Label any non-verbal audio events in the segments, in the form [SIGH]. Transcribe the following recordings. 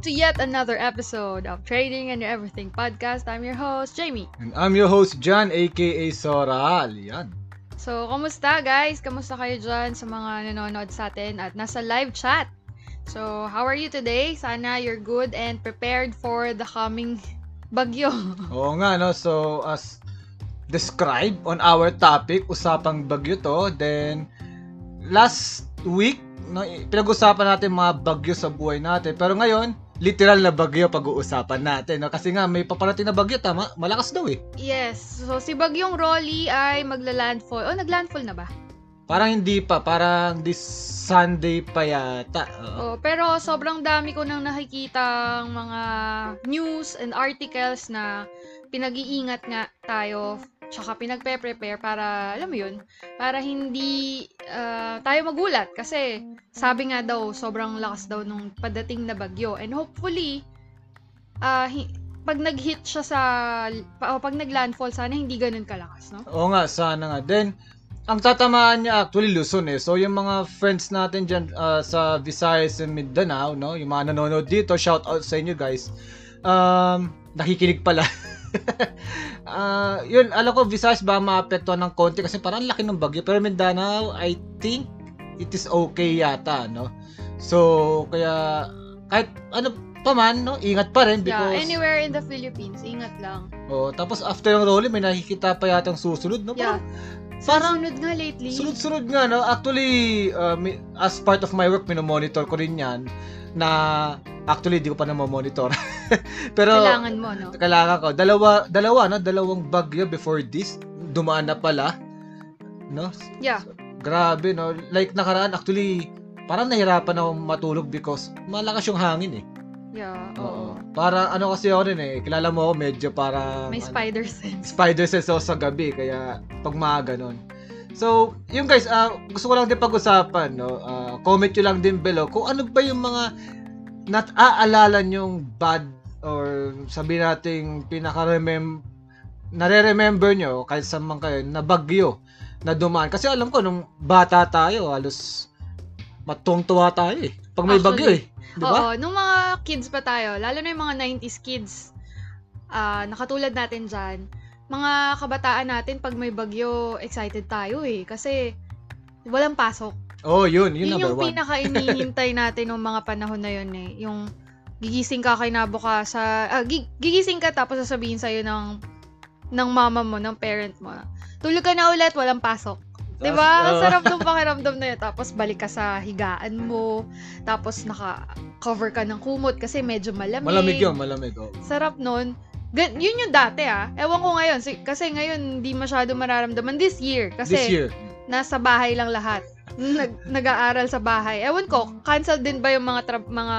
to yet another episode of Trading and Everything podcast. I'm your host, Jamie. And I'm your host, John, aka Soral. Yan. So, kamusta guys? Kamusta kayo dyan sa mga nanonood sa atin at nasa live chat? So, how are you today? Sana you're good and prepared for the coming [LAUGHS] bagyo. Oo nga, no? So, as described on our topic, usapang bagyo to, then last week, no, pinag-usapan natin mga bagyo sa buhay natin. Pero ngayon, literal na bagyo pag-uusapan natin. No? Kasi nga, may paparating na bagyo, tama? Malakas daw eh. yes. So, si Bagyong Rolly ay magla-landfall. Oh, nag-landfall na ba? Parang hindi pa, parang this Sunday pa yata. Oo. Oh, pero sobrang dami ko nang nakikita mga news and articles na pinag-iingat nga tayo tsaka pinagpe-prepare para, alam mo yun, para hindi ah, tayo magulat. Kasi sabi nga daw, sobrang lakas daw nung padating na bagyo. And hopefully, ah, hi- pag nag-hit siya sa, o pag nag-landfall, sana hindi ganun kalakas, no? Oo nga, sana nga. Then, ang tatamaan niya actually Luzon eh. So, yung mga friends natin dyan ah, sa Visayas and Mindanao, no? Yung mga nanonood dito, shout out sa inyo guys. Um, nakikinig pala. [LAUGHS] [LAUGHS] Ah, yun, alam ko Visayas ba maapektuhan ng konti kasi parang laki ng bagyo. Pero Mindanao, I think it is okay yata, no? So, kaya kahit ano pa man, no? Ingat pa rin Yeah, because anywhere in the Philippines, ingat lang. oh, tapos after ng rolling may nakikita pa yatang susunod, no? Yeah. Parang- Sunod nga lately. Sunod-sunod nga, no? Actually, uh, as part of my work, minomonitor ko rin yan na actually, di ko pa na monitor [LAUGHS] Pero, Kailangan mo, no? kailangan ko. Dalawa, dalawa, no? Dalawang bagyo before this. Dumaan na pala. No? Yeah. Grabe, no? Like nakaraan, actually, parang nahirapan ako matulog because malakas yung hangin, eh. Yeah, Oo. oo. Para, ano kasi ako rin, eh. Kilala mo ako, medyo parang... May ano, spider sense. spider sense ako sa gabi kaya pag mga ganun. So, yung guys, ah, gusto ko lang din pag-usapan, no? Ah, comment nyo lang din below kung ano ba yung mga nat-aalala nyong bad or sabi nating pinaka-remem nare-remember nyo kahit sa man kayo na bagyo na dumaan. Kasi alam ko, nung bata tayo, halos matungtuwa tayo eh. Pag may bagyo eh. Di ba? Oo, nung mga kids pa tayo, lalo na yung mga 90s kids, ah nakatulad natin dyan, mga kabataan natin, pag may bagyo, excited tayo eh. Kasi, walang pasok. Oh, yun. Yun, Yun number yung one. pinaka-inihintay [LAUGHS] natin nung mga panahon na yun eh. Yung gigising ka kay Nabuka sa... ah, gi- gigising ka tapos sasabihin sa'yo ng ng mama mo, ng parent mo. Tulog ka na ulit, walang pasok. 'Di ba? Ang oh. sarap ng [LAUGHS] pakiramdam na yun. Tapos balik ka sa higaan mo. Tapos naka-cover ka ng kumot kasi medyo malamig. Malamig yun, malamig. Oh. Sarap nun. Gan- yun yung dati ah. Ewan ko ngayon. Si- kasi ngayon, hindi masyado mararamdaman. This year. Kasi This year. Nasa bahay lang lahat. Nag, nag-aaral sa bahay. Ewan ko, cancel din ba yung mga tra- mga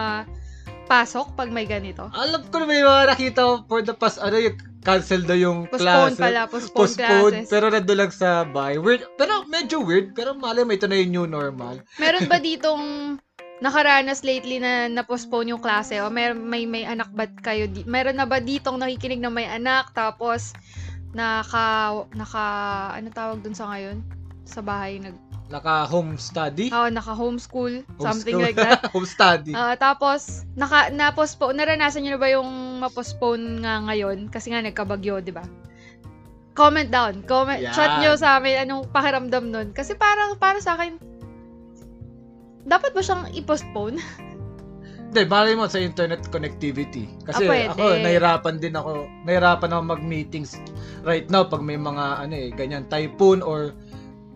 pasok pag may ganito? Alam ko na may mga nakita for the past, ano yung cancel daw yung Postpone klase. pala, postpone, Postpone, classes. pero nandun lang sa bahay. Weird, pero medyo weird, pero mali mo ito na yung new normal. Meron ba [LAUGHS] ditong nakaranas lately na na-postpone yung klase? O may, may, may anak ba kayo? Di- meron na ba ditong nakikinig na may anak? Tapos, naka, naka, ano tawag dun sa ngayon? Sa bahay, nag, Naka-home study. oh, naka-homeschool, something Homeschool. like that. [LAUGHS] home study. Ah, tapos, naka, na-postpone, naranasan nyo na ba yung ma-postpone nga ngayon? Kasi nga nagkabagyo, di ba? Comment down. Comment, Yan. chat nyo sa amin anong pakiramdam nun. Kasi parang, para sa akin, dapat ba siyang i-postpone? [LAUGHS] Hindi, malay mo sa internet connectivity. Kasi Ah, ako, nahirapan din ako. Nahirapan ako mag-meetings right now pag may mga, ano eh, ganyan, typhoon or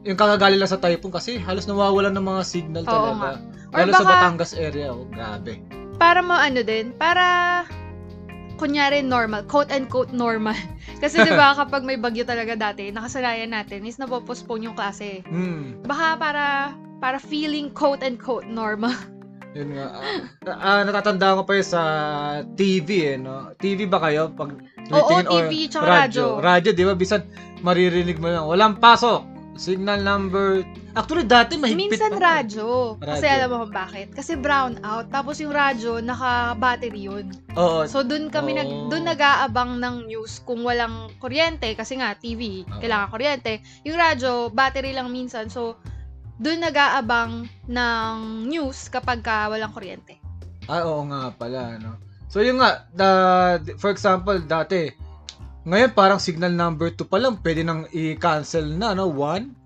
yung kakagaling lang sa typhoon kasi halos nawawalan ng mga signal Oo talaga. Or Lalo sa baka- Batangas area, oh, grabe. Para mo ano din, para kunyari normal, quote and quote normal. [LAUGHS] Kasi 'di ba [LAUGHS] kapag may bagyo talaga dati, nakasanayan natin is napopostpone yung klase. Hmm. Baka para para feeling quote and quote normal. [LAUGHS] Yun nga. Ah, ah, natatandaan ko pa yun sa TV eh, no? TV ba kayo? Pag Oo, or TV tsaka radyo. Radyo, di ba? Bisan maririnig mo lang. Walang pasok. Signal number... Actually, dati mahigpit Minsan pa. eh. radyo. Kasi Radyo. alam mo kung bakit. Kasi brown out. Tapos yung radyo, naka-battery yun. Oo. So, dun kami, nag, Oh. dun nag-aabang ng news kung walang kuryente. Kasi nga, TV, Oo. kailangan kuryente. Yung radyo, battery lang minsan. So, dun nag-aabang ng news kapag ka walang kuryente. Ah, oo nga pala, no? So, yun nga, the, for example, dati, ngayon parang signal number 2 pa lang, pwede nang i-cancel na, no? 1.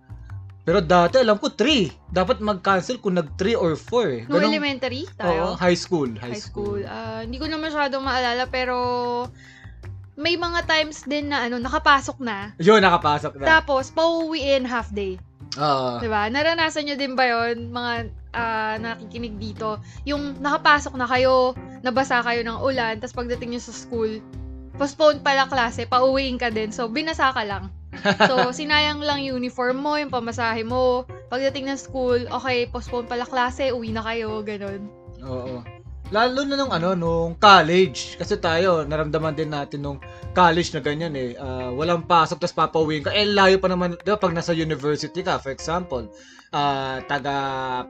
Pero dati, alam ko, 3. Dapat mag-cancel kung nag-3 or 4. Eh. No elementary Oo, tayo? high school. High, high school. Ah, hindi ko na masyadong maalala pero may mga times din na ano, nakapasok na. Yun, nakapasok na. Tapos, pauwiin half day. Oo. 'Di ba? Naranasan nyo din ba yon mga ah, nakikinig dito? Yung nakapasok na kayo, nabasa kayo ng ulan, tapos pagdating nyo sa school, postpone pala klase, pauwiin ka din. So, binasa ka lang. So, [LAUGHS] sinayang lang yung uniform mo, yung pamasahe mo. Pagdating ng school, okay, postpone pala klase, uwi na kayo, ganun. Oo. Lalo na nung ano, nung college. Kasi tayo, naramdaman din natin nung college na ganyan eh. Ah, walang pasok, tapos papauwiin ka. Eh, layo pa naman, di ba, pag nasa university ka, for example, ah, taga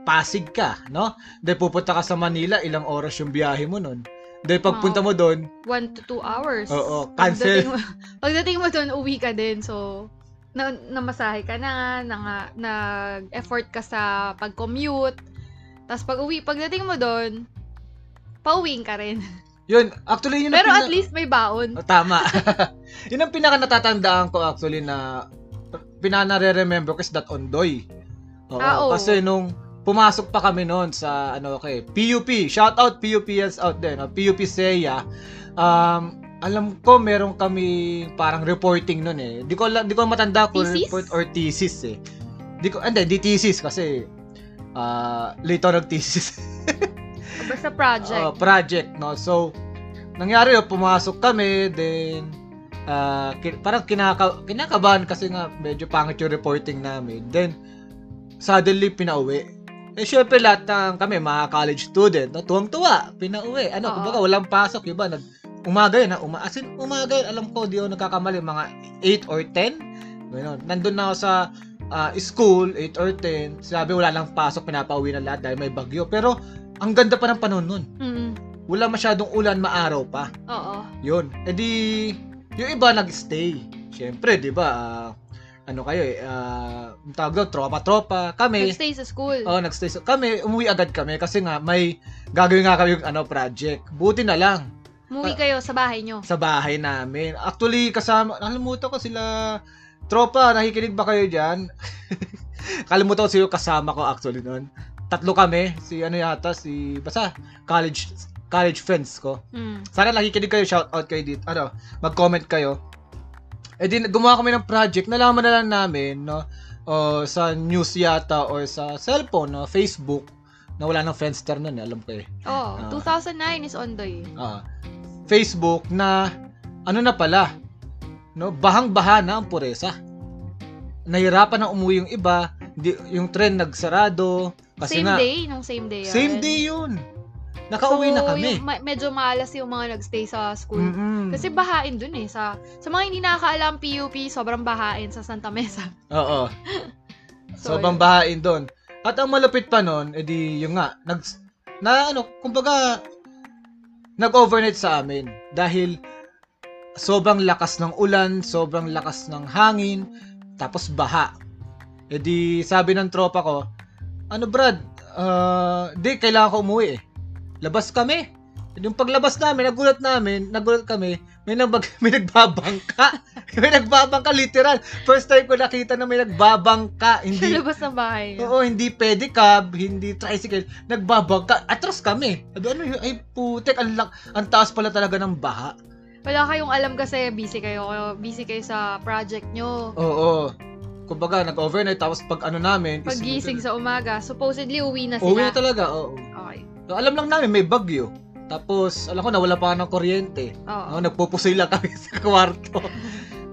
Pasig ka, no? Di pupunta ka sa Manila, ilang oras yung biyahe mo nun. Di pagpunta mo doon, one to two hours. Oo, cancel. Pagdating mo, pagdating mo doon, uwi ka din. So, na, namasahe ka na, na, nag-effort ka sa pag-commute. Tapos pag uwi, pagdating mo doon, pauwiin ka rin. yun, actually yun Pero pina- at least may baon. Oh, tama. [LAUGHS] yun ang pinaka natatandaan ko actually na pinanare-remember ko is that ondoy. Oo, Ah, oo. Kasi nung pumasok pa kami noon sa ano okay, PUP. Shout out PUPs out there, no? PUP Seya. Um, alam ko meron kami parang reporting noon eh. Di ko la- di ko matanda kung Thesis? report or thesis eh. Di ko hindi, di thesis kasi ah late ako nag-thesis. [LAUGHS] Basta project. Oh, project, no? So, nangyari yun, pumasok kami, then, ah, ki- parang kinaka kinakabahan kasi nga medyo pangit yung reporting namin. Then, suddenly, pinauwi. Eh, syempre, lahat ng kami, mga college student, no? tuwang-tuwa, pinauwi. Ano, Oo. kumbaga, walang pasok, iba, nag, umaga yun, ha? Uma, as in, umaga yun, alam ko, di ako nagkakamali, mga 8 or 10. Ganun. Nandun na ako sa ah, school, 8 or 10. Sabi, wala lang pasok, pinapauwi na lahat dahil may bagyo. Pero, ang ganda pa ng panahon nun. Mm, Wala masyadong ulan, maaraw pa. oo. Yun. E di, yung iba nag-stay. Siyempre, di ba, ah, ano kayo eh, uh, tawag doon, tropa-tropa. Kami, Nag-stay sa school. oh, nag-stay. sa- kami, umuwi agad kami kasi nga, may gagawin nga kami yung ano, project. Buti na lang Umuwi kayo sa bahay nyo. sa bahay namin. Actually, kasama, nakalimutan ko sila, tropa, nakikinig ba kayo dyan? [LAUGHS] Kalimutan ko sila kasama ko actually noon. Tatlo kami, si ano yata, si, basta, college, college friends ko. Mm. Sana nakikinig kayo, shout out kayo dito, ano, mag-comment kayo. Eh di, gumawa kami ng project, nalaman na lang namin, no, o sa news yata or sa cellphone, no, Facebook, na wala ng Friendster nun, eh, alam ko eh. Oh, Ah. 2009 is Ondoy. Ah, Facebook na ano na pala, no, bahang-baha na ang puresa. Nahirapan na umuwi yung iba, di, yung tren nagsarado kasi same nga day? Nung same day yan? same day yun. Nakauwi na So, kami. yung ma- medyo malas yung mga nagstay sa school. Mm-mm. Kasi bahain dun eh. Sa, sa mga hindi nakakaalam, PUP, sobrang bahain sa Santa Mesa. Oo. [LAUGHS] So, So, bambahain doon. At ang malapit pa noon, edi yung nga, nag, na ano, kumbaga, nag-overnight sa amin. Dahil, sobrang lakas ng ulan, sobrang lakas ng hangin, tapos baha. Edi sabi ng tropa ko, ano Brad, ah, di, kailangan ko umuwi eh. Labas kami. Yung paglabas namin, nagulat namin, nagulat kami, may, nabag, [LAUGHS] may nagbabangka. [LAUGHS] may nagbabangka, literal. First time ko nakita na may nagbabangka. sa [LAUGHS] Hindi, labas ng bahay. oo, hindi pedicab, hindi tricycle. Nagbabangka. Atras kami. Sabi, ano yun? Ay, putek, ang, ang taas pala talaga ng baha. Wala kayong alam kasi busy kayo. Busy kayo sa project nyo. Oo. Kumbaga, nag-overnight, tapos pag ano namin, is- Paggising sa umaga, supposedly uwi na Uwi na sila. talaga, oo. Okay. So, alam lang namin, may bagyo. Tapos, alam ko, nawala pa ng kuryente. Oo. No, nagpupusoy lang kami [LAUGHS] sa kwarto.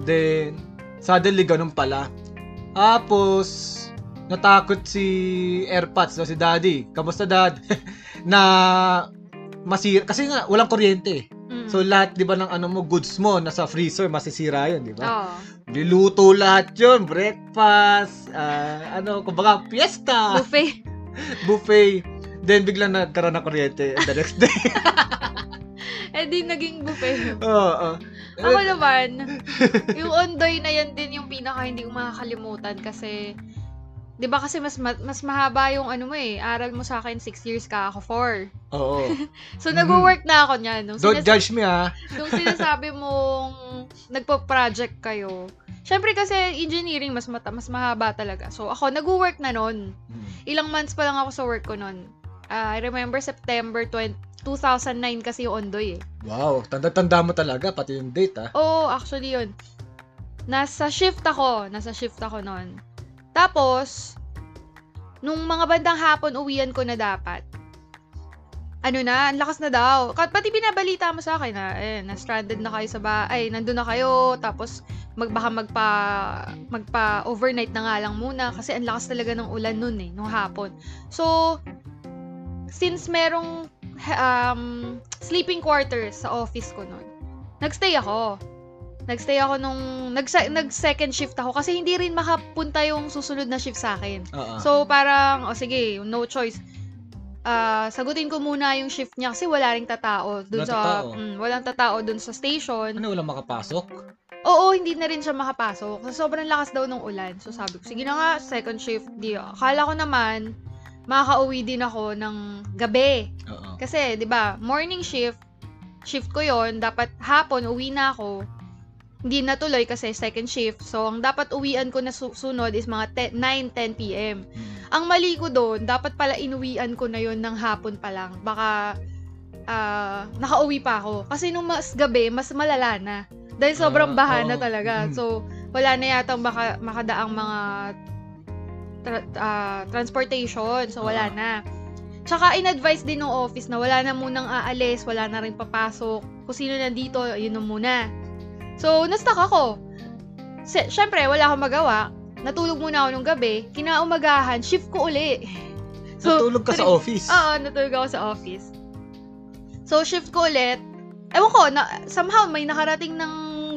Then, suddenly, ganun pala. Tapos, natakot si Airpods, no, si Daddy. Kamusta, Dad? [LAUGHS] na masira. Kasi nga, walang kuryente. Mm. So, lahat, di ba, ng ano mo, goods mo, nasa freezer, masisira yun, di ba? Oo. Niluto lahat yun. Breakfast, ah, ano, kumbaga, fiesta, Buffet. [LAUGHS] buffet. Then, biglang nagkaroon ng kuryente the next day. [LAUGHS] eh di naging buffet. Oo, oo. Ako naman, yung Ondoy na yan din yung pinaka hindi ko makakalimutan kasi 'di ba kasi mas ma- mas mahaba yung ano mo eh, aral mo sa akin 6 years ka ako 4. Oo. [LAUGHS] So Mhm. nagwo-work na ako niyan. Nung, Don't sinas- judge me ha. nung sinasabi mong nagpo-project kayo. Syempre kasi engineering mas mata- mas mahaba talaga. So ako nagwo-work na noon. Hmm. Ilang months pa lang ako sa work ko noon. I remember September 20, 2009 kasi yung Ondoy eh. Wow, tanda-tanda mo talaga, pati yung date ha. Oo, actually yun. Nasa shift ako. Nasa shift ako noon. Tapos, nung mga bandang hapon, uwian ko na dapat. Ano na, ang lakas na daw. Pati binabalita mo sa akin na, eh, na-stranded na kayo sa ba, ay, nandun na kayo, tapos, mag, baka magpa, magpa overnight na nga lang muna, kasi ang lakas talaga ng ulan nun eh, nung hapon. So, since merong um, sleeping quarters sa office ko nun, nagstay ako. Nagstay ako nung, nag, nag second shift ako kasi hindi rin makapunta yung susunod na shift sa akin. Oo. So, parang, o sige, no choice. Ah, sagutin ko muna yung shift niya kasi wala ring tatao dun Walang sa tatao? mm, walang tatao dun sa station. ano, walang makapasok? Oo, hindi na rin siya makapasok. Kasi sobrang lakas daw ng ulan. So sabi ko, sige na nga, second shift. Di, akala ko naman, makakauwi din ako ng gabi. Oo. Kasi, di ba, morning shift, shift ko yon dapat hapon, uwi na ako. Hindi natuloy kasi second shift. So, ang dapat uwian ko na su- sunod is mga 10, 9, 10 p.m. Hmm. Ang mali ko doon, dapat pala inuwian ko na yon ng hapon pa lang. Baka, ah, nakauwi pa ako. Kasi nung mas gabi, mas malala na. Dahil sobrang Ah, baha na talaga. Mm. So, wala na yata maka, makadaang mga tra- ah, transportation. So, wala Ah. na. Tsaka, in-advise din ng office na wala na munang aalis, wala na rin papasok. Kung sino nandito, yun na muna. So, na-stuck ako. Si- Siyempre, wala akong magawa. Natulog muna ako nung gabi. Kinaumagahan, shift ko uli. [LAUGHS] Natulog ka sa [LAUGHS] office. Oo, natulog ako sa office. So, shift ko ulit. Ewan ko, na, somehow may nakarating ng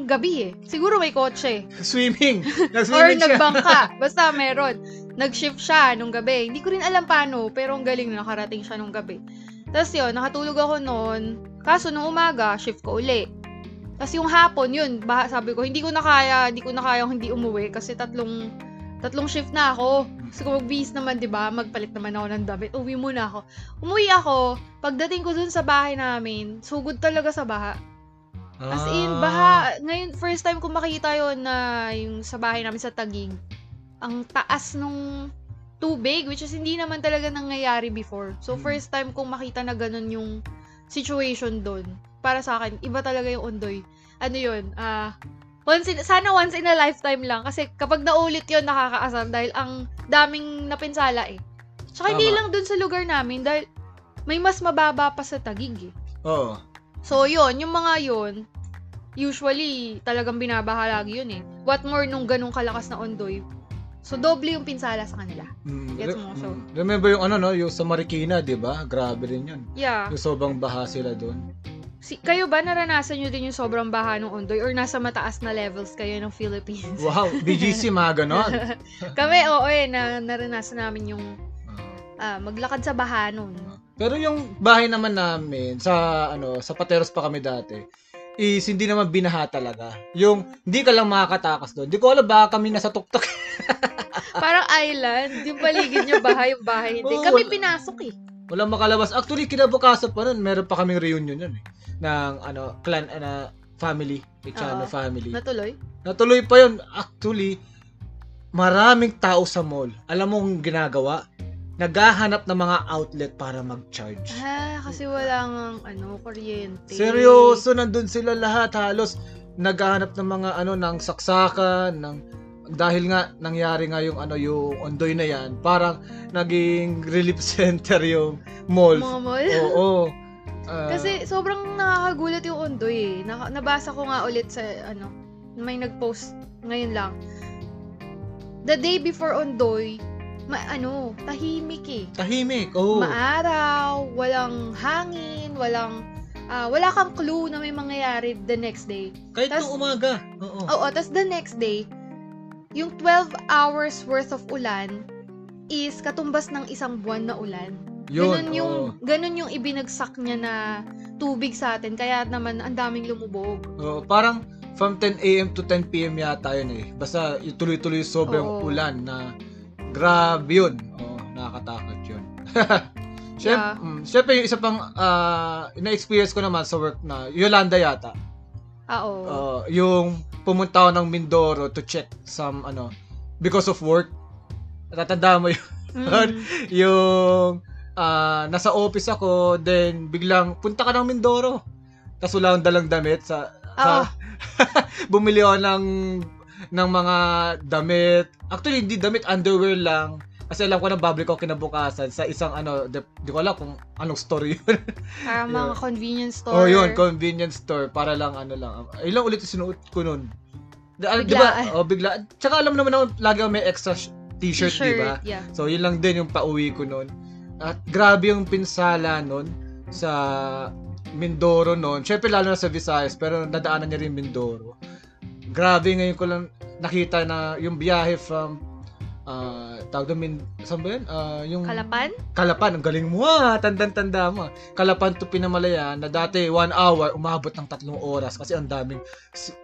gabi eh. Siguro may kotse. [LAUGHS] Swimming. Or Nag-swimming siya. nagbangka. Basta meron. Nag-shift siya nung gabi. Hindi ko rin alam paano, pero ang galing na nakarating siya nung gabi. Tapos yun, nakatulog ako noon. Kaso nung umaga, shift ko uli. Tapos yung hapon, yun, bah- sabi ko, hindi ko na kaya, hindi ko na kaya hindi umuwi kasi tatlong tatlong shift na ako. Gusto ko magbihis naman, di ba? Magpalit naman ako ng damit. Uwi muna ako. Umuwi ako. Pagdating ko dun sa bahay namin, sugod talaga sa baha. As in, Ah. baha. Ngayon, first time ko makita yon na yung sa bahay namin sa Tagig. Ang taas nung tubig, which is hindi naman talaga nangyayari before. So, Mm. first time kong makita na ganun yung situation doon. Para sa akin, iba talaga yung undoy. Ano yun? Ah, once in, sana once in a lifetime lang. Kasi kapag naulit yon nakakaasar dahil ang daming napinsala eh. Tsaka hindi Tama. lang dun sa lugar namin dahil may mas mababa pa sa Tagig eh. Oo. So, yun, yung mga yun, usually, talagang binabaha lagi yun eh. What more nung ganong kalakas na ondoy. So, doble yung pinsala sa kanila. Mm, Gets mo, so- mm. Remember yung ano no, yung sa Marikina, 'di ba? Grabe rin 'yun. Yeah. Yung sobrang baha sila doon. Si, kayo ba naranasan nyo din yung sobrang baha ng ondoy or nasa mataas na levels kayo ng Philippines? Wow, [LAUGHS] BGC mga ganon. [LAUGHS] Kami, oo eh, na, naranasan namin yung ah, maglakad sa baha nun. Pero yung bahay naman namin sa ano, sa Pateros pa kami dati. Is hindi naman binaha talaga. Yung hindi ka lang makakatakas doon. Hindi ko alam baka kami nasa tuktok. [LAUGHS] Parang island, yung paligid nyo bahay, yung bahay hindi. Oo, Kami wala- pinasok eh. Walang makalabas. Actually, kinabukasan pa nun, meron pa kaming reunion yun eh. Ng ano, clan, ano, family. Echano Oo. family. Natuloy? Natuloy pa yun. Actually, maraming tao sa mall. Alam mo kung ginagawa? Naghahanap ng mga outlet para mag-charge. Ah, kasi wala ngang, ano, kuryente. Seryoso, nandun sila lahat halos naghahanap ng mga ano ng saksakan ng dahil nga nangyari nga yung ano yung ondoy na yan, parang naging relief [LAUGHS] center yung mall. Mga mall. Oo. [LAUGHS] Ah, Kasi sobrang nakakagulat yung Ondoy eh. Naka- nabasa ko nga ulit sa ano, may nag-post ngayon lang. The day before Ondoy, ma ano, tahimik eh. tahimik. Oo. Maaraw, walang hangin, walang ah, wala kang clue na may mangyayari the next day. Kahit tas- umaga. Oo. Oo, tas the next day, yung 12 hours worth of ulan is katumbas ng isang buwan na ulan. ganun yung oo. ganun yung ibinagsak niya na tubig sa atin kaya naman ang daming lumubog. Oo, parang from 10 a.m. to 10 p.m. yata yun eh. Basta tuloy-tuloy sobrang Oo. ulan na Grabe yun. Oh, nakakatakot yun. [LAUGHS] Siyempre, Yeah. mm, syempre yung isa pang ah, na-experience ko naman sa work na Yolanda yata. Ah, oo. Uh, yung pumunta ako ng Mindoro to check some ano because of work. Tatanda mo yun, Mm. [LAUGHS] yung ah, nasa office ako then biglang punta ka ng Mindoro. Tapos wala akong dalang damit sa, Oo. sa [LAUGHS] bumili ako ng ng mga damit. Actually hindi damit, underwear lang. Kasi alam ko na babalik ako kinabukasan sa isang ano, di, di ko alam kung anong store yun. [LAUGHS] Parang mga convenience store. Oh, yun, convenience store para lang ano lang. Ilang ulit yung sinuot ko nun. Di, ah, di Biglaan. ba? Oh, bigla. Tsaka alam naman ako lagi ako may extra sh- t-shirt, di ba? Yeah. So, yun lang din yung pauwi ko nun. At grabe yung pinsala nun sa Mindoro nun. Syempre lalo na sa Visayas, pero nadaanan niya rin Mindoro. Grabe ngayon ko lang nakita na yung biyahe from uh, tawag doon, Min- saan ba yun? Ah, yung Kalapan? Kalapan, ang galing mo ah, tandang-tanda mo. Kalapan to Pinamalayan na dati one hour, umabot ng tatlong oras kasi ang daming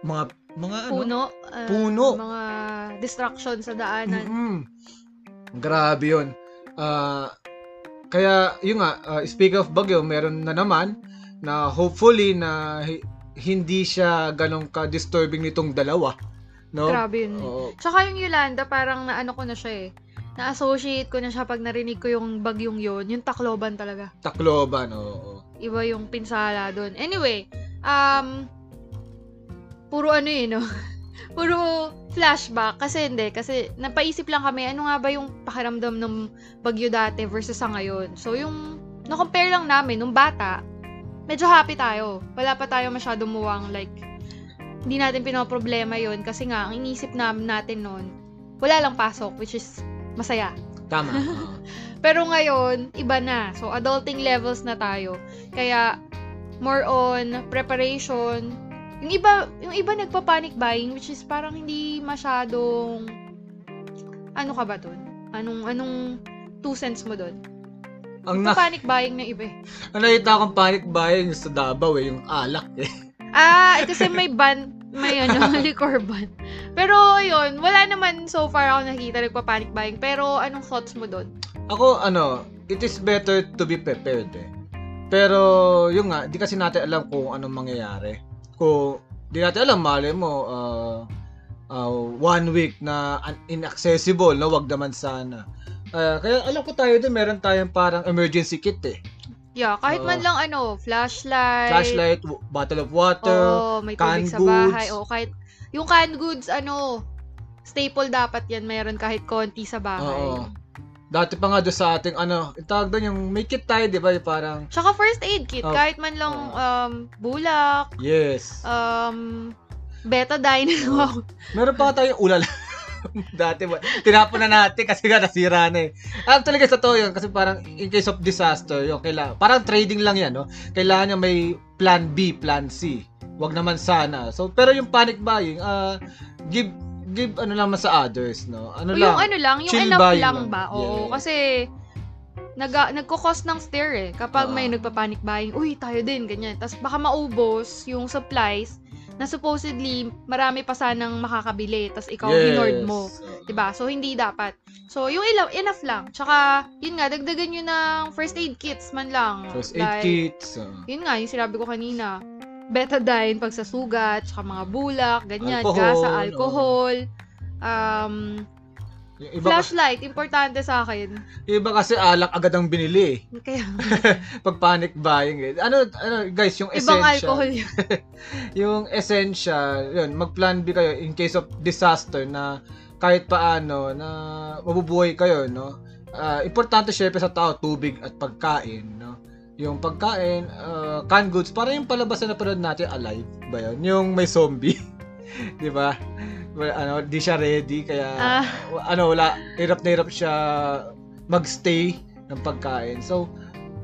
mga, mga ano? Puno. ah, Puno. Mga distraction sa daanan. Mm-mm. Grabe yun. Ah, kaya, yun nga, ah, speak of Bagyo, meron na naman na hopefully na hindi siya ganong ka-disturbing nitong dalawa. No? Grabe yun. Oo. Tsaka yung Yolanda, parang naano ko na siya eh. Na-associate ko na siya pag narinig ko yung bagyong yun. Yung Tacloban talaga. Tacloban, oo. Iba yung pinsala doon. Anyway, um, puro ano eh, no? [LAUGHS] puro flashback. Kasi hindi. Kasi napaisip lang kami, ano nga ba yung pakiramdam ng bagyo dati versus sa ngayon. So, yung, na-compare lang namin, nung bata, medyo happy tayo. Wala pa tayo masyadong muwang, like, hindi natin pinoproblema yon kasi nga, ang inisip namin natin noon, wala lang pasok, which is masaya. Tama. [LAUGHS] Pero ngayon, iba na. So, adulting levels na tayo. Kaya, more on preparation. Yung iba, yung iba nagpa-panic buying, which is parang hindi masyadong, ano ka ba dun? Anong, anong two cents mo dun? Ang, na- Nagpa-panic buying ng iba eh. [LAUGHS] ang nakita akong panic buying sa Davao eh, yung alak eh. [LAUGHS] Ah, eh, kasi may ban, may ano, [LAUGHS] liquor ban. Pero, yun, wala naman so far ako nakita nagpa-panic buying. Pero, anong thoughts mo dun? Ako, ano, it is better to be prepared eh. Pero, yung nga, di kasi natin alam kung anong mangyayari. Kung di natin alam, mali mo, uh, uh, one week na un- inaccessible, no? Wag naman sana. Uh, kaya alam ko tayo din, meron tayong parang emergency kit eh. Yeah, kahit man Oo. lang ano, flashlight. Flashlight, bottle of water, Oo, may canned sa bahay. Oo, kahit, yung canned goods, ano, staple dapat yan, meron kahit konti sa bahay. Oo. Dati pa nga doon sa ating, ano, itawag doon yung may kit tayo, di ba? Parang, Tsaka first aid kit, Oh. kahit man lang Oo. um, bulak, yes. um, betadine. Oo. Meron pa tayong ulala. [LAUGHS] [LAUGHS] Dati ba? Tinapon na natin kasi nga nasira na eh. Actually guys, totoo yun. Kasi parang in case of disaster, yun, kailangan, parang trading lang yan, no? Kailangan niya may plan B, plan C. Wag naman sana. So, pero yung panic buying, ah, give, give ano naman sa others, no? Ano O lang? yung ano lang, yung enough buying lang lang. ba? Oo, Yes. kasi nag nagko-cost ng stare eh. Kapag Oo. may nagpa-panic buying, uy, tayo din, ganyan. Tapos baka maubos yung supplies na supposedly marami pa sanang makakabili. Tapos ikaw, hinord mo. 'di ba? So hindi dapat. So yung ila- enough lang. Tsaka yun nga dagdagan niyo ng first aid kits man lang. First aid Like, kits. Yun nga yung sinabi ko kanina. Betadine pag sa sugat, tsaka mga bulak, ganyan, Alcohol, gasa, alcohol. Um, Yung iba, kasi, flashlight, importante sa akin. yung iba kasi alak agad ang binili eh. Kaya [LAUGHS] Pag panic buying eh. Ano, ano guys, yung ibang essential. alcohol yun. [LAUGHS] yung essential, yun, mag-plan B kayo in case of disaster na kahit paano na mabubuhay kayo, no? Ah, importante syempre sa tao, tubig at pagkain, no? Yung pagkain, ah, canned goods, para yung palabas na napanood natin, alive ba yun? Yung may zombie. [LAUGHS] di ba? Well, ano, di siya ready, kaya, Ah. ano, wala, hirap na hirap siya magstay ng pagkain. So,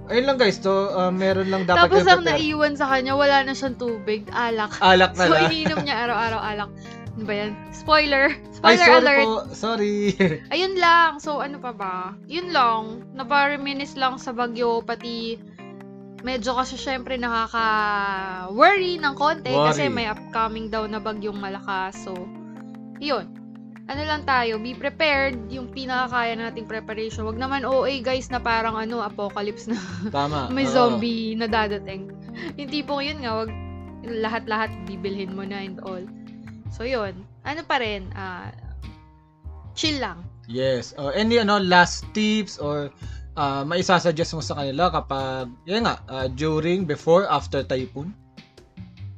ayun lang guys, to, ah, meron lang dapat Tapos ang naiwan sa kanya, wala na siyang tubig, alak. Alak na So lang. [LAUGHS] iniinom niya araw-araw alak. Ano ba yan? Spoiler! Ay, Spoiler sorry alert! po. Sorry. [LAUGHS] Ayun lang. So, ano pa ba? Yun lang. Napareminis lang sa bagyo, pati medyo kasi syempre nakaka-worry ng konti kasi Worry. may upcoming daw na bagyong malakas. So, yun. ano lang tayo, be prepared, yung pinakakaya nating preparation. Wag naman OA guys na parang ano, apocalypse na Tama. [LAUGHS] may oo. zombie na dadating. [LAUGHS] yung tipong yun nga, wag lahat-lahat bibilhin mo na and all. So yun, ano pa rin, ah, chill lang. Yes. Uh, any ano last tips or uh, maisasuggest mo sa kanila kapag yan nga uh, during, before, after typhoon?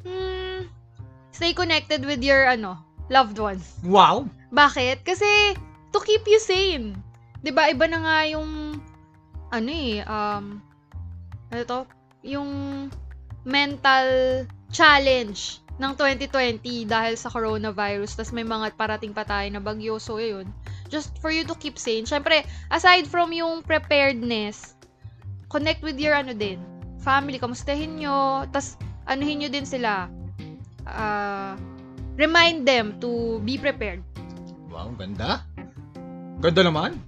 Hmm, stay connected with your ano, loved ones. Wow. Bakit? Kasi to keep you sane. 'Di ba iba na nga yung ano eh um ano to? Yung mental challenge ng 2020 dahil sa coronavirus tas may mga parating pa tayo na bagyo so yun just for you to keep sane syempre aside from yung preparedness connect with your ano din family kamustahin nyo tas anuhin nyo din sila ah remind them to be prepared Wow, ganda. Ganda naman.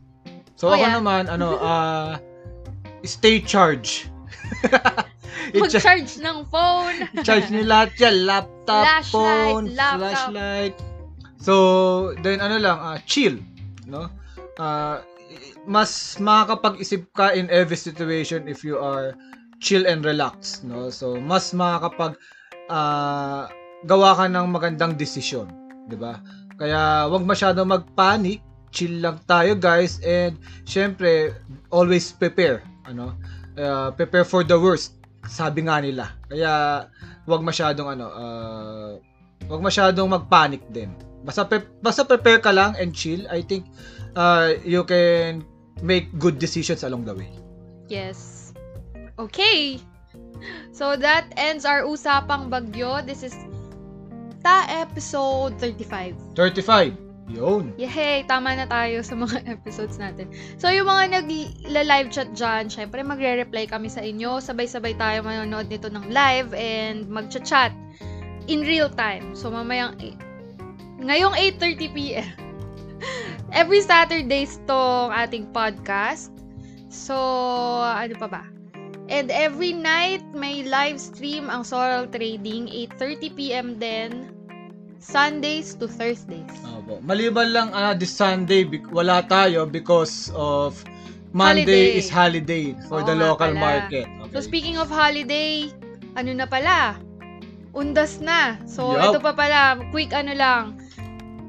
So Oh, ako yeah. naman ano uh, [LAUGHS] stay [LAUGHS] charge. I-cha- mag-charge ng phone. [LAUGHS] charge ni lahat yan. Laptop, Flashlight, phone, laptop. flashlight. So, then ano lang, ah, chill. No? Ah, mas makakapag-isip ka in every situation if you are chill and relaxed. No? So, mas makakapag ah, gawa ka ng magandang desisyon. 'di ba? Kaya wag masyado magpanic, chill lang tayo guys and syempre always prepare, ano? Uh, prepare for the worst, sabi nga nila. Kaya wag masyadong ano, uh, wag masyadong magpanic din. Basta pre- basta prepare ka lang and chill. I think uh, you can make good decisions along the way. Yes. Okay. So that ends our usapang bagyo. This is ta episode 35. 35. Yun. Yay! Tama na tayo sa mga [LAUGHS] episodes natin. So, yung mga nag-live chat dyan, syempre magre-reply kami sa inyo. Sabay-sabay tayo manonood nito ng live and mag-chat in real time. So, mamayang, ngayong 8.30pm. [LAUGHS] Every Saturdays tong ating podcast. So, ano pa ba? And every night, may live stream ang Soral Trading, 8.30pm din. Sundays to Thursdays. Opo. Maliban lang ah, this Sunday wala tayo because of Monday Holiday. is holiday for Oo the local pala. market. So Okay. speaking of holiday, ano na pala? Undas na. So Yup. ito pa pala, quick ano lang.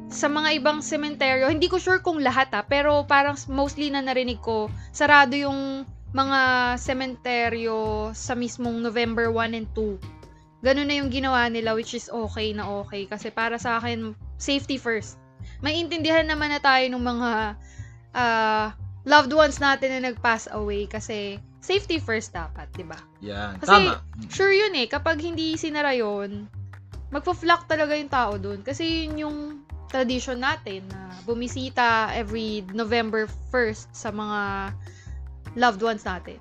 Sa mga ibang sementeryo, hindi ko sure kung lahat ah, pero parang mostly na narinig ko, sarado yung mga sementeryo sa mismong November 1 and 2. Ganun na yung ginawa nila which is okay na okay kasi para sa akin safety first. May intindihan naman na tayo ng mga ah, loved ones natin na nag-pass away kasi safety first dapat, 'di ba? Yan. Kasi- Tama. Sure yun eh, kapag hindi sinara yun, magpa-flock talaga yung tao dun. Kasi yun yung tradition natin na bumisita every November 1st sa mga loved ones natin.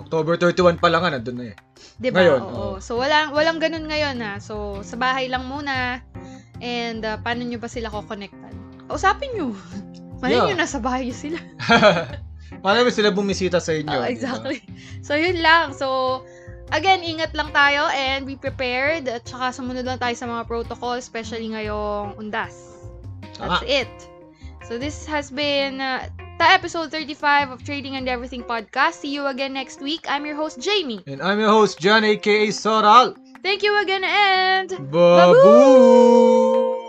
October 31 pa lang nga, nandun na eh. 'Di ba? Ngayon, Oo. oo. So walang walang ganun ngayon na. So sa bahay lang muna. And uh, paano nyo ba sila kokonektan? Kausapin nyo. [LAUGHS] Malay Yeah. nyo nasa bahay sila. [LAUGHS] Paano ba sila bumisita sa inyo? Oh, exactly. So, yun lang. So, again, ingat lang tayo and be prepared. At saka sumunod lang tayo sa mga protocol, especially ngayong undas. That's Tama. it. So, this has been uh, ta episode 35 of Trading and Everything podcast. See you again next week. I'm your host, Jamie. And I'm your host, John, aka Soral. Thank you again and... Babu!